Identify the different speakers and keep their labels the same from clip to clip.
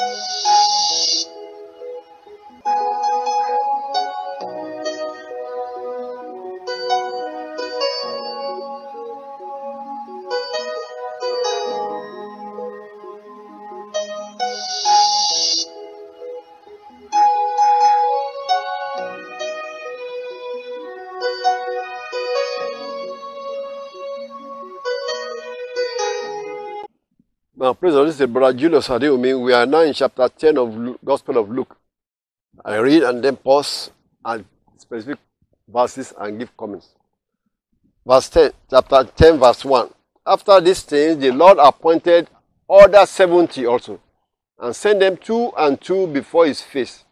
Speaker 1: Now, praise the Lord, this is Brother Julius Adeomi. We are now in chapter 10 of Luke, Gospel of Luke. I read and then pause and specific verses and give comments. Verse 10, chapter 10, verse 1. After these things, the Lord appointed other 70 also, and sent them two and two before his face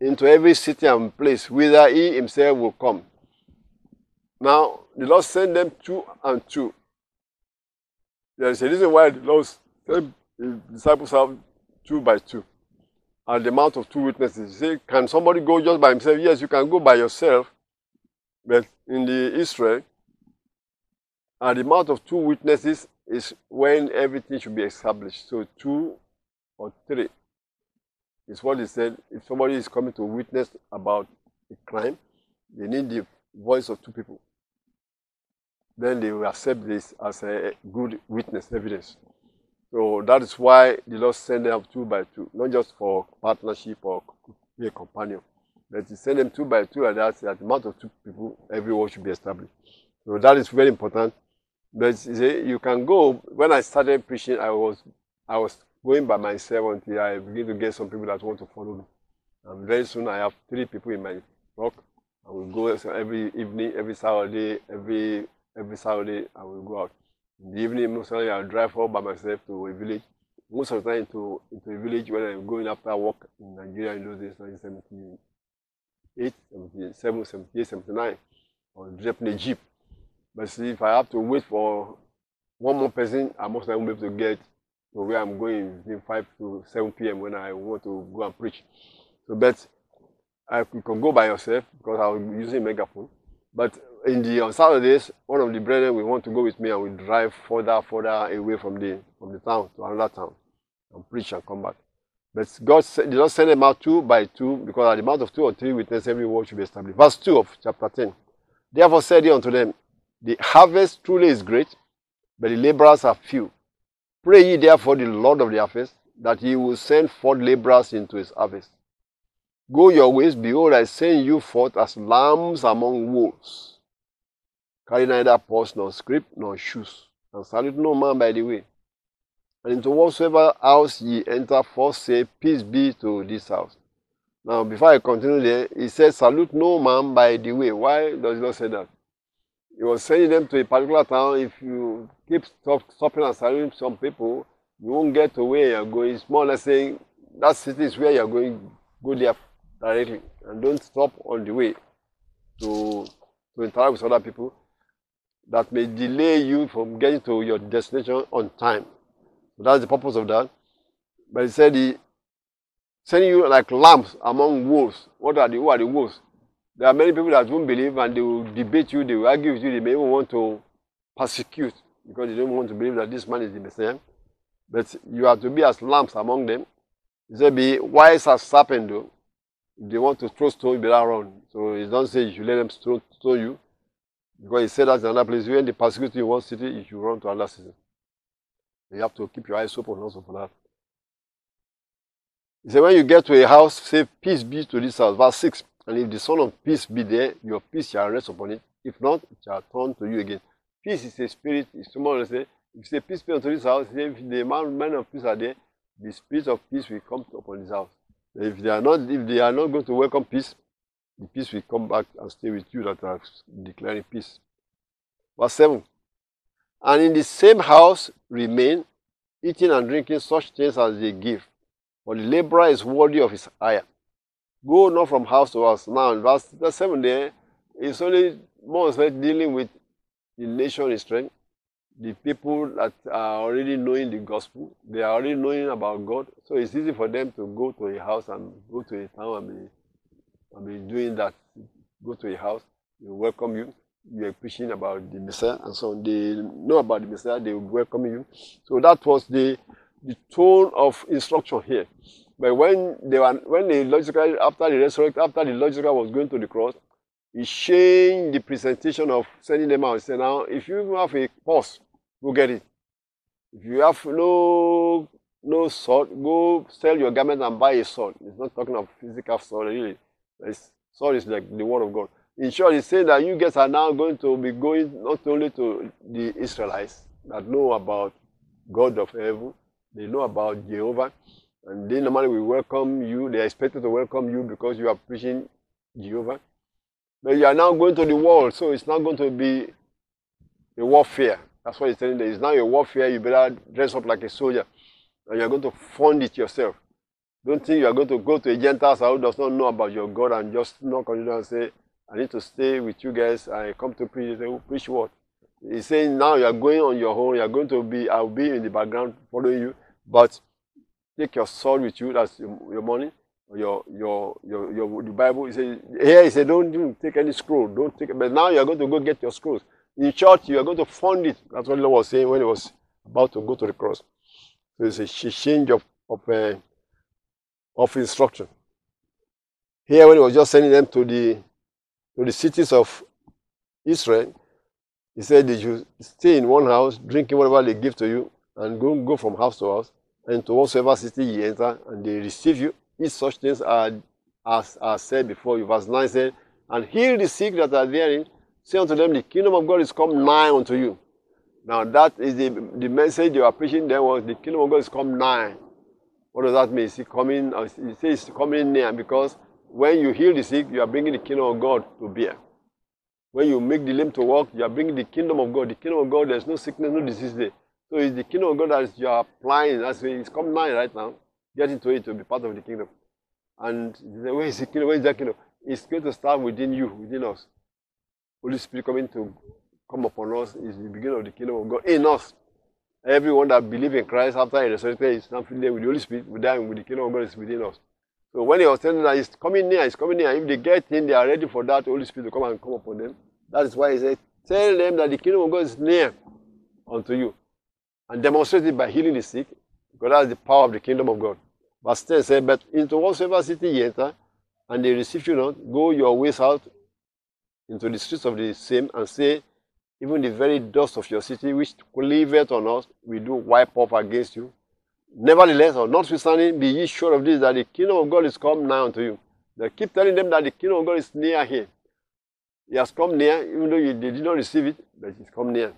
Speaker 1: into every city and place whither he himself will come. Now, the Lord sent them two and two. There is a reason why the Lord the disciples have two by two. At the mouth of two witnesses. He said, Can somebody go just by himself? Yes, you can go by yourself. But in the Israel, at the mouth of two witnesses is when everything should be established. So two or three is what he said. If somebody is coming to witness about a crime, they need the voice of two people. Then they will accept this as a good witness evidence. So that is why the Lord sent them two by two, not just for partnership or be a companion, but He sent them two by two, and that's at the amount of two people, everyone should be established. So that is very important. But you, see, you can go. When I started preaching, I was I was going by myself until I begin to get some people that want to follow me. And very soon I have three people in my flock. I will go every evening, every Saturday, every every Saturday I will go out. In the evening, most of the time I'll drive all by myself to a village. Most of the time into, into a village when I'm going after work in Nigeria in those days, 1978, 77, 78, 79. I was driving a jeep. But see, if I have to wait for one more person, I must not be able to get to where I'm going between 5 to 7 p.m. when I want to go and preach. So, but I, you can go by yourself because I'm using megaphone. But in the on Saturdays, one of the brethren will want to go with me and we drive further, further away from the from the town to another town and preach and come back. But God did not send them out two by two because at the mouth of two or three witnesses, every word should be established. Verse 2 of chapter 10. Therefore said he unto them, The harvest truly is great, but the laborers are few. Pray ye therefore the Lord of the harvest that he will send forth laborers into his harvest. Go your ways, behold, I send you forth as lambs among wolves. Carry neither purse nor scrip nor shoes, and salute no man by the way. And into whatsoever house ye enter, first say, Peace be to this house. Now, before I continue there, he says, Salute no man by the way. Why does he not say that? He was sending them to a particular town. If you keep stop, stopping and saluting some people, you won't get to where you're going. It's more or less saying, That city is where you're going, go there directly. And don't stop on the way to, to interact with other people that may delay you from getting to your destination on time. So that's the purpose of that. But he said he sending you like lambs among wolves. What are the who are the wolves? There are many people that won't believe and they will debate you, they will argue with you, they may even want to persecute because they don't want to believe that this man is the Messiah. But you are to be as lambs among them. He said, Be wise as serpent though. If they want to throw stone, you better run. So he doesn't say you should let them throw, throw you. Because he said that in another place, when they persecute you in one city, you should run to another city. You have to keep your eyes open also for that. He said, when you get to a house, say, peace be to this house. Verse 6. And if the son of peace be there, your peace shall rest upon it. If not, it shall turn to you again. Peace is a spirit. If someone will say, if say peace be unto this house, if the man, man of peace are there, the spirit of peace will come upon this house. If they are not, if they are not going to welcome peace, the peace will come back and stay with you that are declaring peace. Verse 7. And in the same house remain, eating and drinking such things as they give. For the laborer is worthy of his hire. Go not from house to house. Now, in verse 7 there, it's only more or less dealing with the nation in strength, the people that are already knowing the gospel, they are already knowing about God. So it's easy for them to go to a house and go to a town and be I mean, doing that. Go to a house, they welcome you. You are preaching about the Messiah and so on. They know about the Messiah, they will welcome you. So that was the the tone of instruction here. But when they were when the logical after the resurrection, after the logical was going to the cross, he changed the presentation of sending them out. He said, now if you have a purse, go get it. If you have no no sword, go sell your garment and buy a sword. It's not talking of physical sword, really. It's, sword is like the word of God. In short, he's saying that you guys are now going to be going not only to the Israelites that know about God of heaven, they know about Jehovah, and they normally will welcome you. They are expected to welcome you because you are preaching Jehovah. But you are now going to the world, so it's not going to be a warfare. That's what he's telling them. It's now a warfare. You better dress up like a soldier, and you are going to fund it yourself. Don't think you are going to go to a Gentile who does not know about your God and just knock on you and say, I need to stay with you guys. I come to preach. Say, preach what? He's saying now you are going on your own. You are going to be, I'll be in the background following you. But take your sword with you. That's your, your money, your, your, your, your, the Bible. He said, here he said, don't, don't take any scroll. Don't take But now you are going to go get your scrolls. In church, you are going to fund it. That's what the Lord was saying when he was about to go to the cross. So it's a change of, of, uh, of instruction. Here, when he was just sending them to the to the cities of Israel, he said they should stay in one house, drinking whatever they give to you, and go, go from house to house, and to whatsoever city you enter, and they receive you. If such things are as are said before you. Verse 9 said, And heal the sick that are therein, say unto them, The kingdom of God is come nigh unto you. Now that is the, the message they were preaching there was the kingdom of God is come nigh. What does that mean? Is it coming? He says it's coming near because when you heal the sick, you are bringing the kingdom of God to bear. When you make the lame to walk, you are bringing the kingdom of God. The kingdom of God, there's no sickness, no disease there. So it's the kingdom of God that you are applying. That's why it's come nigh right now. Get into it to be part of the kingdom. And where is the kingdom? Where is that kingdom? It's going to start within you, within us. Holy Spirit coming to come upon us is the beginning of the kingdom of God in us. Everyone that believes in Christ after he resurrected is now filled with the Holy Spirit, with them, with the kingdom of God is within us. So when he was telling that he's coming near, he's coming near, if they get in, they are ready for that Holy Spirit to come and come upon them. That is why he said, Tell them that the kingdom of God is near unto you. And demonstrate it by healing the sick, because that's the power of the kingdom of God. Verse 10 said, But into whatsoever city ye enter, and they receive you not, go your ways out into the streets of the same, and say, Even the very dust of your city, which cleaveth on us, we do wipe off against you. Nevertheless, or notwithstanding, be ye sure of this, that the kingdom of God is come nigh unto you. They keep telling them that the kingdom of God is near here. He has come near, even though you, they did not receive it, but it's come near.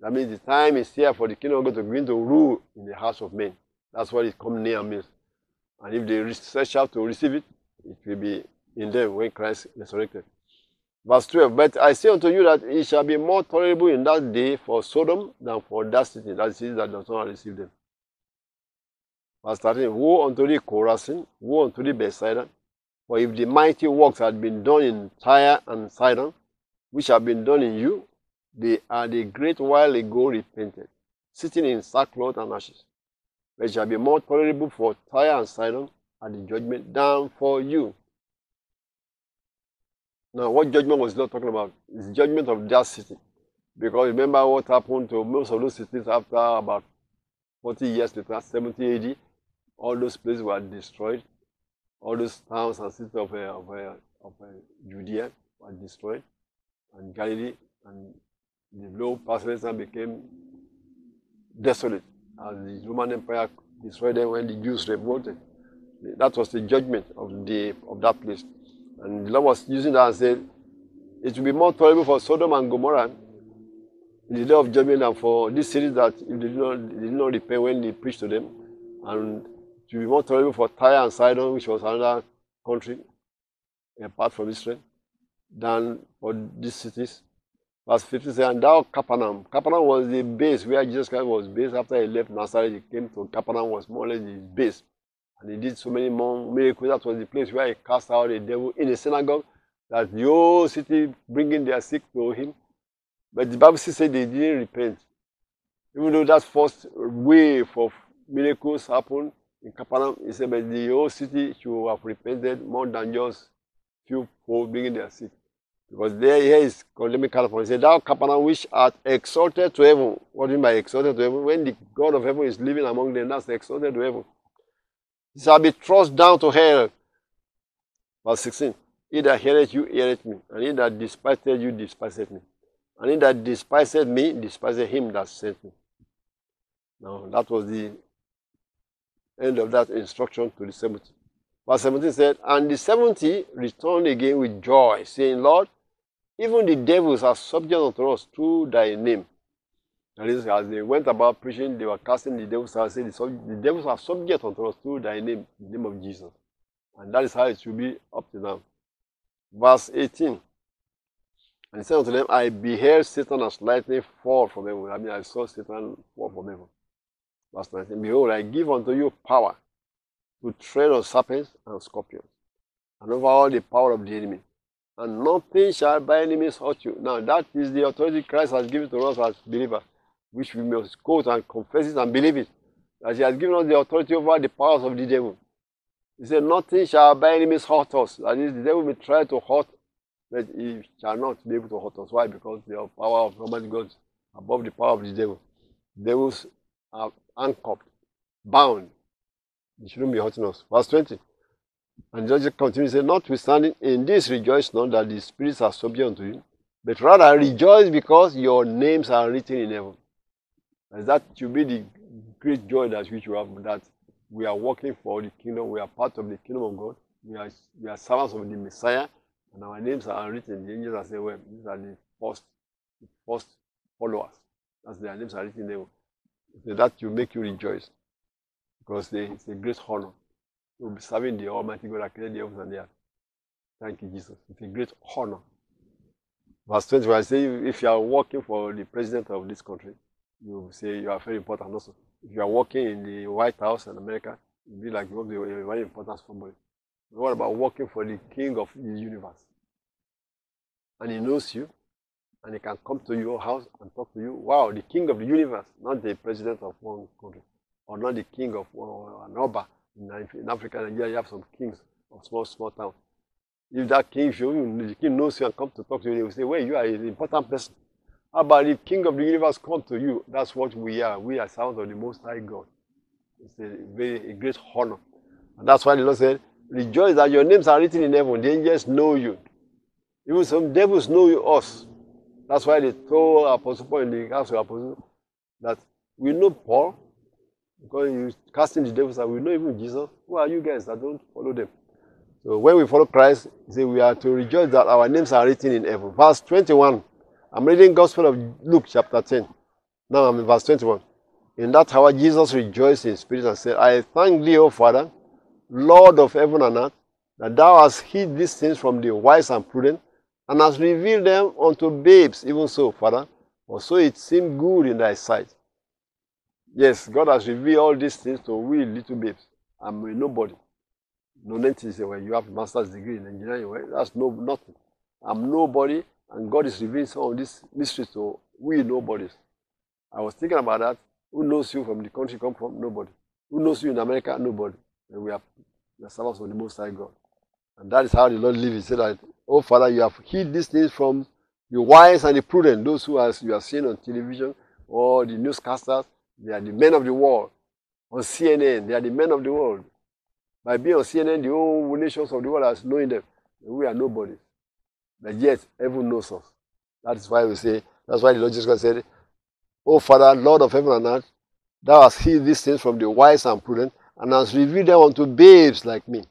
Speaker 1: That means the time is here for the kingdom of God to begin to rule in the hearts of men. That's what it come near means. And if they search out to receive it, it will be in them when Christ resurrected. Verse 12, But I say unto you that it shall be more tolerable in that day for Sodom than for that city, that city that does not receive them. Verse 13, Woe unto thee, Chorazin, woe unto thee, Bethsaida, for if the mighty works had been done in Tyre and Sidon, which have been done in you, they are the great while ago repented, sitting in sackcloth and ashes. But it shall be more tolerable for Tyre and Sidon at the judgment than for you. Now, what judgment was not talking about? It's judgment of that city. Because remember what happened to most of those cities after about 40 years later, 70 AD, all those places were destroyed. All those towns and cities of, uh, of, uh, of uh, Judea were destroyed. And Galilee and the low Palestine became desolate as the Roman Empire destroyed them when the Jews revolted. That was the judgment of, the, of that place. And the Lord was using that and said, it will be more tolerable for Sodom and Gomorrah in the day of judgment than for these cities that if they did not, they did not repent when they preached to them. And to be more tolerable for Tyre and Sidon, which was another country apart from Israel, than for these cities. Verse 50 says, And thou Capernaum. Capernaum was the base where Jesus Christ was based. After he left Nazareth, he came to Capernaum, was more or less his base. And he did so many more miracles. That was the place where he cast out the devil in the synagogue, that the whole city bringing their sick to him. But the Bible says they didn't repent. Even though that first wave of miracles happened, in Capernaum, he said, but the whole city should have repented more than just few people bringing their sick Because there here is condemning California. He said, Thou Capernaum which art exalted to heaven. What do you mean by exalted to heaven? When the God of heaven is living among them, that's exalted to heaven. Shall be thrust down to hell. Verse 16. He that heareth you heareth me, and he that despiseth you despiseth me. And he that despiseth me despiseth him that sent me. Now that was the end of that instruction to the 70. Verse 17 said, And the 70 returned again with joy, saying, Lord, even the devils are subject unto us through thy name. As they went about preaching, they were casting the devils out, saying, The devils are subject unto us through thy name, the name of Jesus. And that is how it should be up to now. Verse 18. And he said unto them, I beheld Satan as lightning fall from heaven. I mean, I saw Satan fall from heaven. Verse 19. Behold, I give unto you power to tread on serpents and scorpions, and over all the power of the enemy. And nothing shall by any means hurt you. Now, that is the authority Christ has given to us as believers, which we must quote and confess it and believe it. That He has given us the authority over the powers of the devil. He said, Nothing shall by any means hurt us. That is, the devil may try to hurt, but he shall not be able to hurt us. Why? Because the power of Almighty God is above the power of the devil. Devils are anchored, bound. They shouldn't be hurting us. Verse 20. And Judge continues, say, Notwithstanding, in this rejoice not that the spirits are subject unto you, but rather rejoice because your names are written in heaven. And that should be the great joy that which you have, that we are working for the kingdom, we are part of the kingdom of God, we are, we are servants of the Messiah, and our names are written. The angels are saying, well, these are the first, the first followers. That's their names are written there. So that will make you rejoice. Because they, it's a great honor to be serving the Almighty God that created the heavens and the earth. Thank you, Jesus. It's a great honor. Verse 20, I say, if you are working for the president of this country, you say you are very important also. If you are working in the White House in America, you be like you are a very important somebody. What about working for the king of the universe? And he knows you, and he can come to your house and talk to you. Wow, the king of the universe, not the president of one country, or not the king of an Oba. In, in Africa, Nigeria, you have some kings of small, small towns. If that king show you, the king knows you and come to talk to you, he will say, Well, you are an important person. How about the king of the universe come to you? That's what we are. We are sons of the Most High God. It's a very a great honor. And that's why the Lord said, Rejoice that your names are written in heaven. The angels know you. Even some devils know you, us. That's why they told Apostle Paul in the house of Apostle that we know Paul because you casting the devils out. We know even Jesus. Who are you guys that don't follow them? So when we follow Christ, say we are to rejoice that our names are written in heaven. Verse 21. I'm reading Gospel of Luke chapter 10. Now I'm in verse 21. In that hour Jesus rejoiced in spirit and said, I thank thee, O Father, Lord of heaven and earth, that thou hast hid these things from the wise and prudent, and hast revealed them unto babes, even so, Father, for so it seemed good in thy sight. Yes, God has revealed all these things to we little babes. I'm a nobody. No say, well, you have a master's degree in engineering. Well, that's no nothing. I'm nobody, and God is revealing some of these mysteries to we nobodies. I was thinking about that. Who knows you from the country you come from? Nobody. Who knows you in America? Nobody. And we are, are servants of the Most High God. And that is how the Lord lived. He said that, Oh Father, you have hid these things from the wise and the prudent, those who are, you are seeing on television or the newscasters, they are the men of the world. On CNN, they are the men of the world. By being on CNN, the whole nations of the world are knowing them. We are nobody. But yet, heaven knows us. That is why we say, that's why the Lord Jesus said, O Father, Lord of heaven and earth, thou hast hid these things from the wise and prudent, and hast revealed them unto babes like me.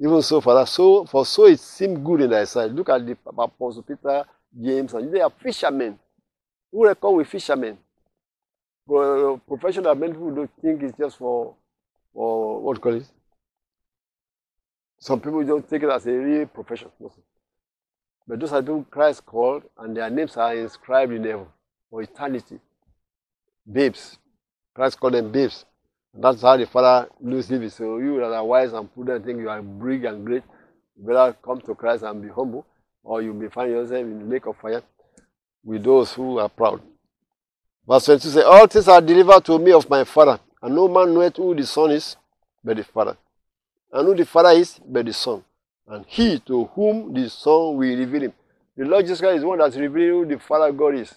Speaker 1: Even so, Father, so for so it seemed good in thy sight. Look at the Apostle Peter, James, and they are fishermen. Who reckon with fishermen? Professional men who don't think it's just for, for what call it? Some people don't take it as a real profession. But those are people Christ called, and their names are inscribed in heaven for eternity. Babes. Christ called them babes. And that's how the Father looks it. So you that are wise and prudent think you are big and great, you better come to Christ and be humble, or you may find yourself in the lake of fire with those who are proud. Verse 22 says, All things are delivered to me of my Father, and no man knoweth who the Son is but the Father, and who the Father is but the Son, and he to whom the Son will reveal him. The Lord Jesus Christ is one that's revealed the Father God is.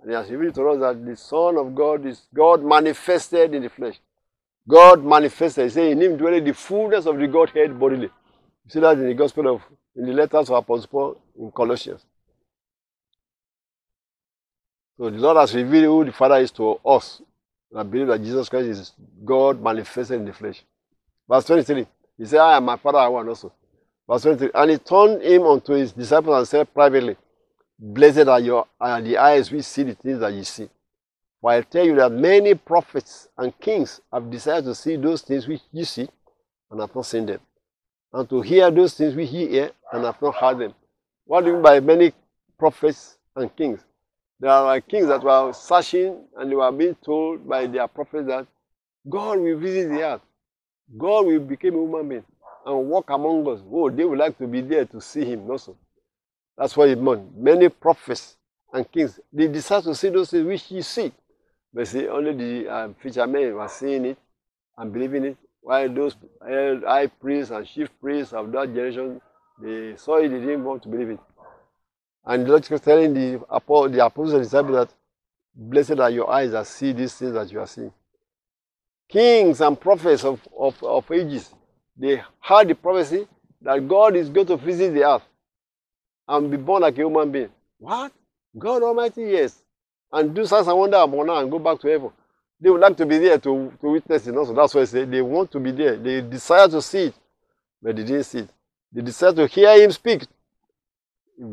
Speaker 1: And he has revealed to us that the Son of God is God manifested in the flesh. God manifested. He said, In him dwelleth the fullness of the Godhead bodily. You see that in the Gospel of, in the letters of Apostle Paul in Colossians. So the Lord has revealed who the Father is to us. And I believe that Jesus Christ is God manifested in the flesh. Verse 23. He said, I am my Father, I want also. Verse 23. And he turned him unto his disciples and said privately, Blessed are, your, are the eyes which see the things that you see. For I tell you that many prophets and kings have desired to see those things which you see and have not seen them, and to hear those things which you hear and have not heard them. What do you mean by many prophets and kings? There are kings that were searching and they were being told by their prophets that God will visit the earth. God will become a human being and walk among us. Oh, they would like to be there to see him also. That's what it meant. Many prophets and kings, they decide to see those things which you see. But see, only the um, fishermen were seeing it and believing it, while those high priests and chief priests of that generation, they saw it, they didn't want to believe it. And the Lord was telling the, the apostles and disciples that, blessed are your eyes that see these things that you are seeing. Kings and prophets of, of, of ages, they heard the prophecy that God is going to visit the earth and be born like a human being. What? God Almighty, yes. And do signs and wonder upon her and go back to heaven. They would like to be there to, to witness it also. That's why I say they want to be there. They desire to see it, but they didn't see it. They desire to hear him speak.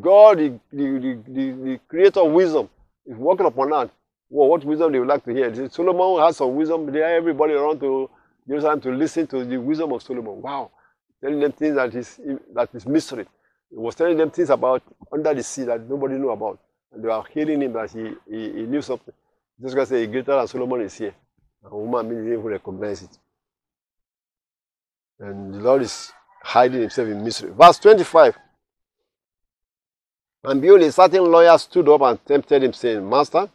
Speaker 1: God, the, the, the, the, creator of wisdom, is working upon earth. Well, what wisdom they would like to hear? Solomon has some wisdom. There, everybody around to Jerusalem to listen to the wisdom of Solomon. Wow, telling them things that is that is mystery. He was telling them things about under the sea that nobody knew about. And they were hearing him that he, he, he knew something. Just going to say, greater than Solomon is here. And woman didn't recognize it. And the Lord is hiding himself in mystery. Verse 25. And behold, a certain lawyer stood up and tempted him, saying, Master,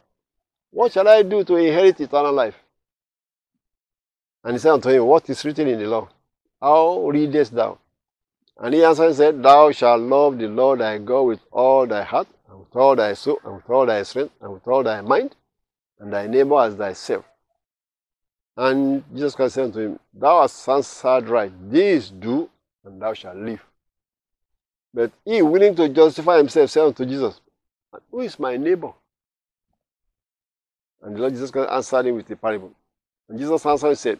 Speaker 1: what shall I do to inherit eternal life? And he said unto him, What is written in the law? How readest thou? And he answered and said, Thou shalt love the Lord thy God with all thy heart, and with all thy soul, and with all thy strength, and with all thy mind, and thy neighbor as thyself. And Jesus Christ said unto him, Thou hast answered right, this do, and thou shalt live. But he, willing to justify himself, said unto Jesus, Who is my neighbor? And the Lord Jesus answered him with a parable. And Jesus answered and said,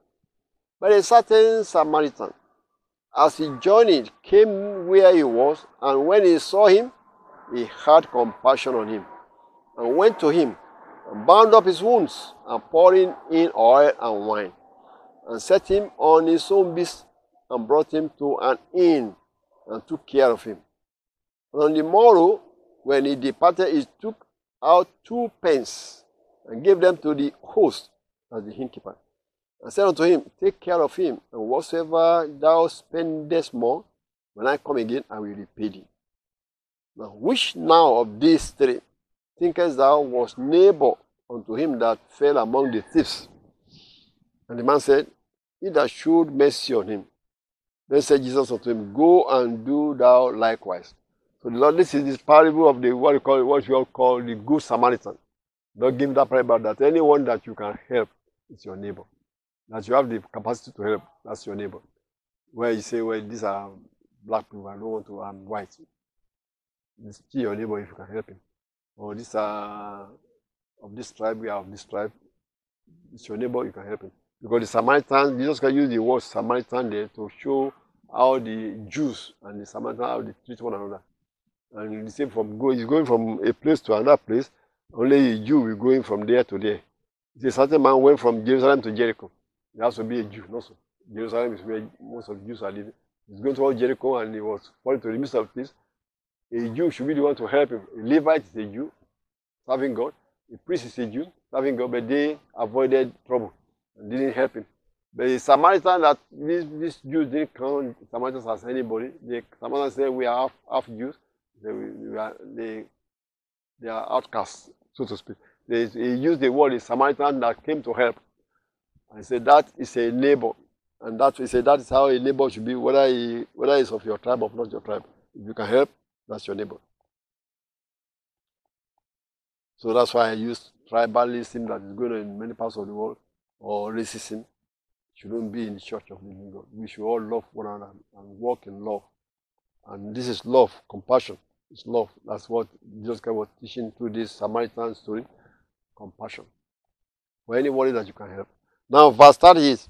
Speaker 1: But a certain Samaritan, as he journeyed, came where he was, and when he saw him, he had compassion on him, and went to him, and bound up his wounds, and pouring in oil and wine, and set him on his own beast, and brought him to an inn, and took care of him. And on the morrow, when he departed, he took out two pence, and gave them to the host as the innkeeper and said unto him, Take care of him, and whatsoever thou spendest more, when I come again, I will repay thee. Now, which now of these three thinkest thou was neighbor unto him that fell among the thieves? And the man said, He that showed mercy on him. Then said Jesus unto him, Go and do thou likewise. So the Lord, this is this parable of the what you call what you all call the good Samaritan. Don't give that parable that anyone that you can help is your neighbor that you have the capacity to help, that's your neighbor. Where you say, well, these are black people, I don't want to, I'm white. It's your neighbor if you can help him. Or these are of this tribe, we are of this tribe. It's your neighbor, you can help him. Because the Samaritan, Jesus can use the word Samaritan there to show how the Jews and the Samaritan how they treat one another. And the same from go, he's going from a place to another place. Only a Jew will going from there to there. A certain man went from Jerusalem to Jericho. He has to be a Jew, not so. Jerusalem is where most of the Jews are living. He's going towards Jericho and he was falling to the midst of this. A Jew should be the one to help him. A Levite is a Jew, serving God. A priest is a Jew, serving God, but they avoided trouble and didn't help him. But the Samaritan that these, these Jews didn't count Samaritans as anybody. The Samaritans said we are half, half Jews. They, we are, they, they are outcasts, so to speak. They, they used the word the Samaritan that came to help. I said that is a neighbor. And that he said that is how a neighbor should be, whether he whether he's of your tribe or not your tribe. If you can help, that's your neighbor. So that's why I use tribalism that is going on in many parts of the world or racism shouldn't be in the church of living God. We should all love one another and walk in love. And this is love, compassion. It's love. That's what Jesus Christ was teaching through this Samaritan story. Compassion. For anybody that you can help. Now, verse 30 is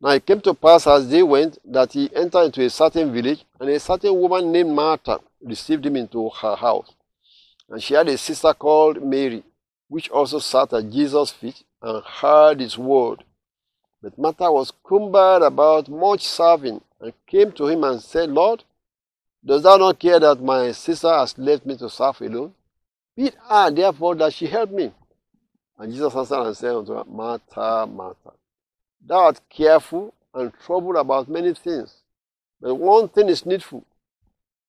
Speaker 1: Now it came to pass as they went that he entered into a certain village, and a certain woman named Martha received him into her house. And she had a sister called Mary, which also sat at Jesus' feet and heard his word. But Martha was cumbered about much serving, and came to him and said, Lord, does thou not care that my sister has left me to serve alone? Bid her therefore that she help me. And Jesus answered and said unto her, Martha, Martha, thou art careful and troubled about many things, but one thing is needful.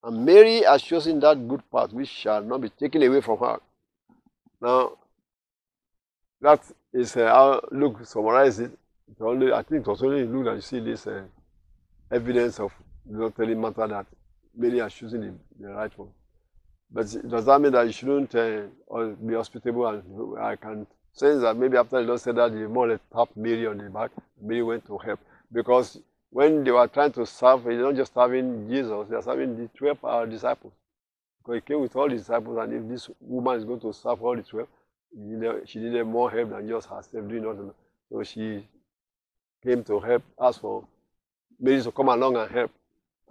Speaker 1: And Mary has chosen that good part which shall not be taken away from her. Now, that is uh, how Luke summarizes it. Only, I think it was only Luke that you see this uh, evidence of not telling Martha that Mary has chosen the, the right one. But does that mean that you shouldn't uh, be hospitable? And I can sense that maybe after the Lord said that, you more or less tapped Mary on the back. Mary went to help. Because when they were trying to serve, they're not just serving Jesus, they're serving the 12 uh, disciples. Because he came with all the disciples, and if this woman is going to serve all the 12, she needed more help than just herself doing nothing. So she came to help, ask for Mary to come along and help.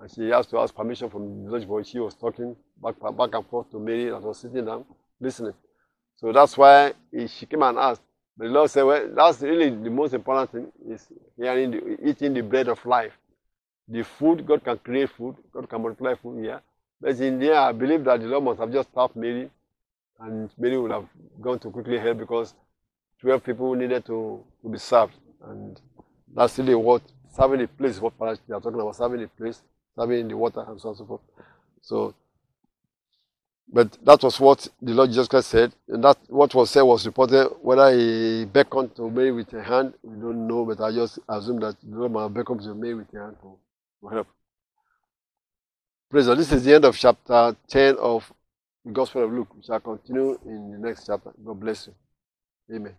Speaker 1: And she has to ask permission from the village boy. She was talking back, back and forth to Mary that was sitting down, listening. So that's why she came and asked. The Lord said, well, that's really the most important thing is hearing the, eating the bread of life. The food, God can create food, God can multiply food here. But in there, I believe that the Lord must have just stopped Mary, and Mary would have gone to quickly help because 12 people needed to, to be served. And that's really what serving the place, what they are talking about, serving the place, serving in the water, and so on and so forth. So but that was what the Lord Jesus Christ said. And that what was said was reported. Whether he beckoned to Mary with a hand, we don't know, but I just assume that the Lord might beckon to Mary with a hand to, help. Praise God. This is the end of chapter 10 of the Gospel of Luke. We shall continue in the next chapter. God bless you. Amen.